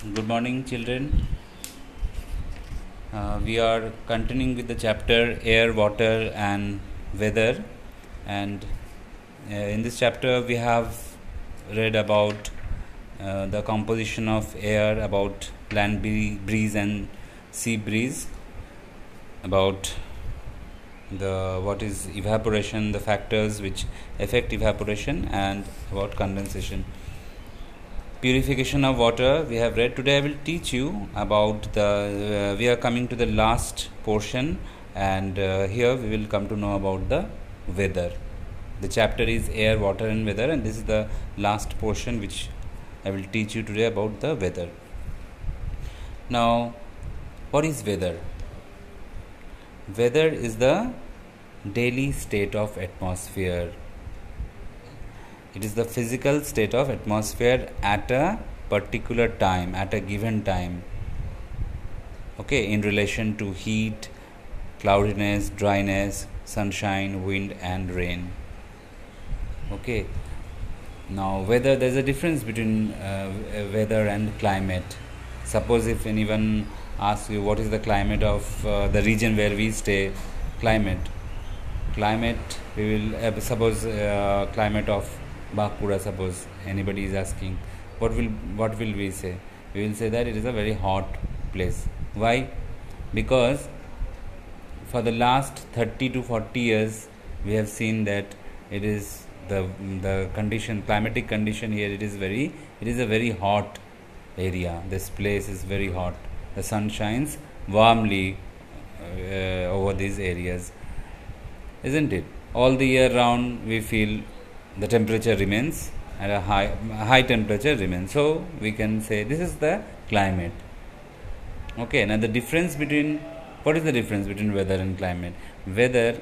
Good morning, children. Uh, we are continuing with the chapter Air, Water, and Weather. And uh, in this chapter, we have read about uh, the composition of air, about land breeze and sea breeze, about the what is evaporation, the factors which affect evaporation, and about condensation purification of water we have read. Today i will teach you about the uh, we are coming to the last portion and uh, here we will come to know about the weather. The chapter is air water and weather and this is the last portion which i will teach you today about the weather. Now what is weather? Weather is the daily state of atmosphere it is the physical state of atmosphere at a particular time at a given time. Okay in relation to heat cloudiness dryness sunshine wind and rain. Okay. Now weather there's a difference between uh, weather and climate. Suppose if anyone asks you what is the climate of uh, the region where we stay? Climate. Climate we will uh, suppose uh, climate of Bankura suppose anybody is asking what will what will we say? We will say that it is a very hot place. Why? Because for the last 30 to 40 years we have seen that it is the the condition climatic condition here it is very it is a very hot area. This place is very hot. The sun shines warmly uh, over these areas. Isn't it? All the year round we feel the temperature remains at a high high temperature remains. So we can say this is the climate. Okay now the difference between what is the difference between weather and climate? Weather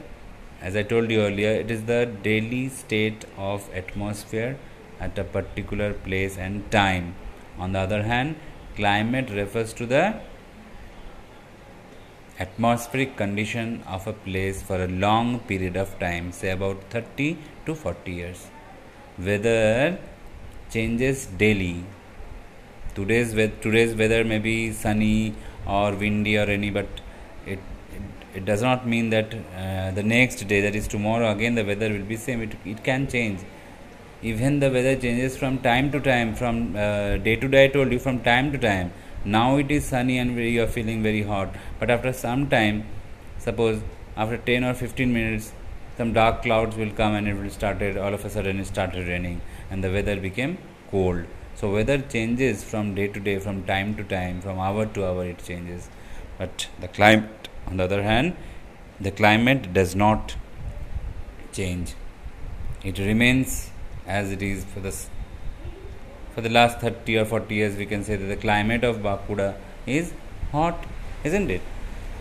as i told you earlier it is the daily state of atmosphere at a particular place and time. On the other hand climate refers to the atmospheric condition of a place for a long period of time say about 30 to 40 years. Weather changes daily. Today's today's weather may be sunny or windy or any, but it it, it does not mean that uh, the next day, that is tomorrow, again the weather will be same. It it can change. Even the weather changes from time to time, from uh, day to day. I told you from time to time. Now it is sunny and you are feeling very hot, but after some time, suppose after 10 or 15 minutes some dark clouds will come and it will started all of a sudden it started raining and the weather became cold. So weather changes from day to day from time to time from hour to hour it changes. But the climate on the other hand the climate does not change. It remains as it is for the for the last 30 or 40 years we can say that the climate of Bankura is hot isn't it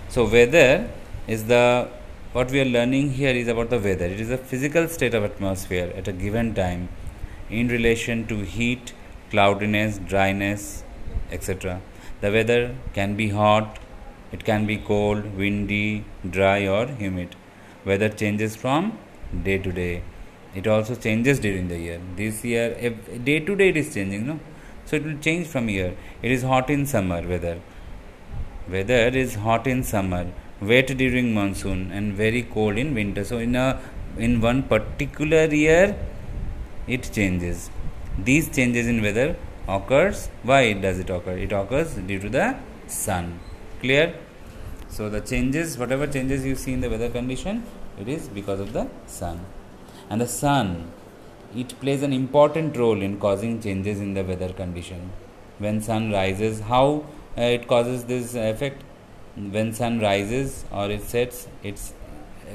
so weather is the what we are learning here is about the weather. It is a physical state of atmosphere at a given time in relation to heat, cloudiness, dryness, etc. The weather can be hot, it can be cold, windy, dry, or humid. Weather changes from day to day. It also changes during the year. This year, day to day, it is changing, no? So it will change from year. It is hot in summer weather. Weather is hot in summer wet during monsoon and very cold in winter so in a in one particular year it changes these changes in weather occurs why does it occur it occurs due to the sun clear so the changes whatever changes you see in the weather condition it is because of the sun and the sun it plays an important role in causing changes in the weather condition. When sun rises how uh, it causes this effect? When sun rises or it sets its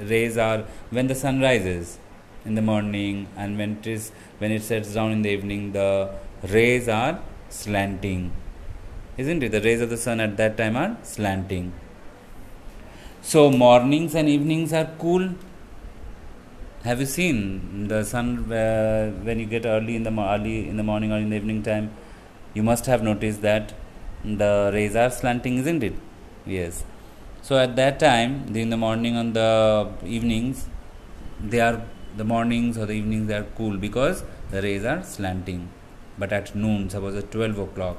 rays are when the sun rises in the morning and when it is when it sets down in the evening the rays are slanting. Isn't it? The rays of the sun at that time are slanting. So mornings and evenings are cool have you seen the sun uh, when you get early in the early in the morning or in the evening time you must have noticed that the rays are slanting isn't it? Yes. So at that time in the morning and the evenings they are the mornings or the evenings they are cool because the rays are slanting. But at noon suppose at 12 o'clock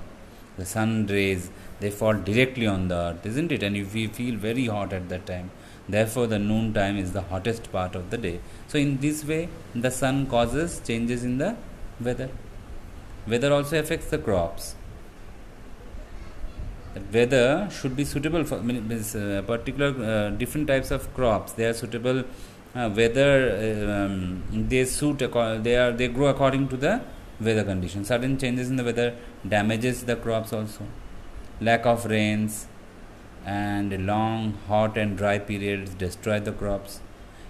the sun rays they fall directly on the earth isn't it? And if we feel very hot at that time therefore the noon time is the hottest part of the day. So in this way the sun causes changes in the weather. Weather also affects the crops. The weather should be suitable for uh, particular uh, different types of crops. They are suitable uh, whether um, they suit they are they grow according to the weather conditions. Sudden changes in the weather damages the crops also. Lack of rains and long hot and dry periods destroy the crops.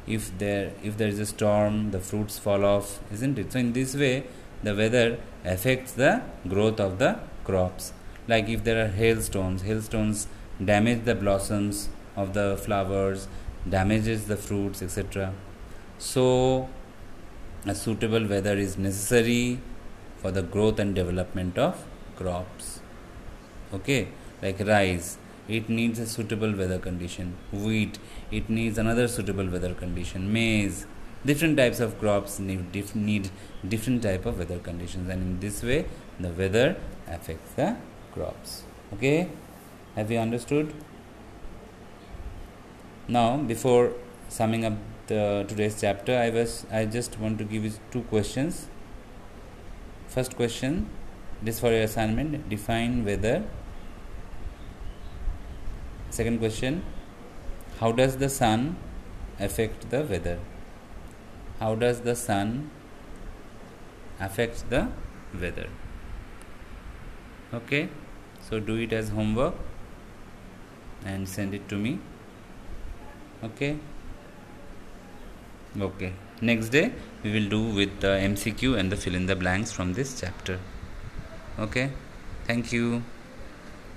If there if there is a storm the fruits fall off isn't it? So in this way the weather affects the growth of the crops. Like if there are hailstones hailstones damage the blossoms of the flowers damages the fruits etc so a suitable weather is necessary for the growth and development of crops. Okay? Like rice it needs a suitable weather condition. Wheat it needs another suitable weather condition. Maize different types of crops need, dif- need different type of weather conditions. And in this way the weather affects the crops. Okay? Have you understood? Now before summing up the today's chapter i was i just want to give you two questions. First question this for your assignment define weather second question how does the sun affect the weather? How does the sun affect the weather? Okay so do it as homework and send it to me. Okay. Okay next day we will do with the mcq and the fill in the blanks from this chapter. Okay thank you